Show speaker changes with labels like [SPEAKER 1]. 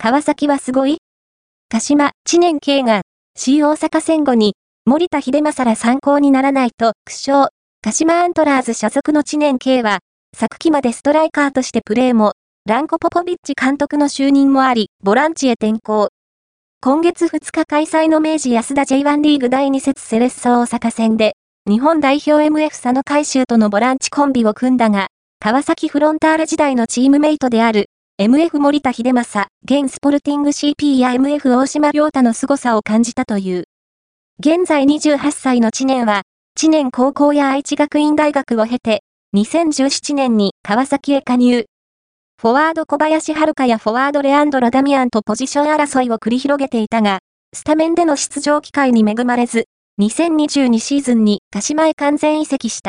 [SPEAKER 1] 川崎はすごい？鹿島、知念慶が、C 大阪戦後に、森田秀正ら参考にならないと苦笑。鹿島アントラーズ所属の知念慶は、昨季までストライカーとしてプレーも、ランコ・ポポビッチ監督の就任もあり、ボランチへ転向。今月2日開催の明治安田 J1 リーグ第2節セレッソ大阪戦で、日本代表 MF 佐野海舟とのボランチコンビを組んだが、川崎フロンターレ時代のチームメイトである、MF 森田秀正、現スポルティング CP や MF 大島良太の凄さを感じたという。現在28歳の知念は、知念高校や愛知学院大学を経て、2017年に川崎へ加入。フォワード小林遥やフォワードレアンドロダミアンとポジション争いを繰り広げていたが、スタメンでの出場機会に恵まれず、2022シーズンに鹿島へ完全移籍した。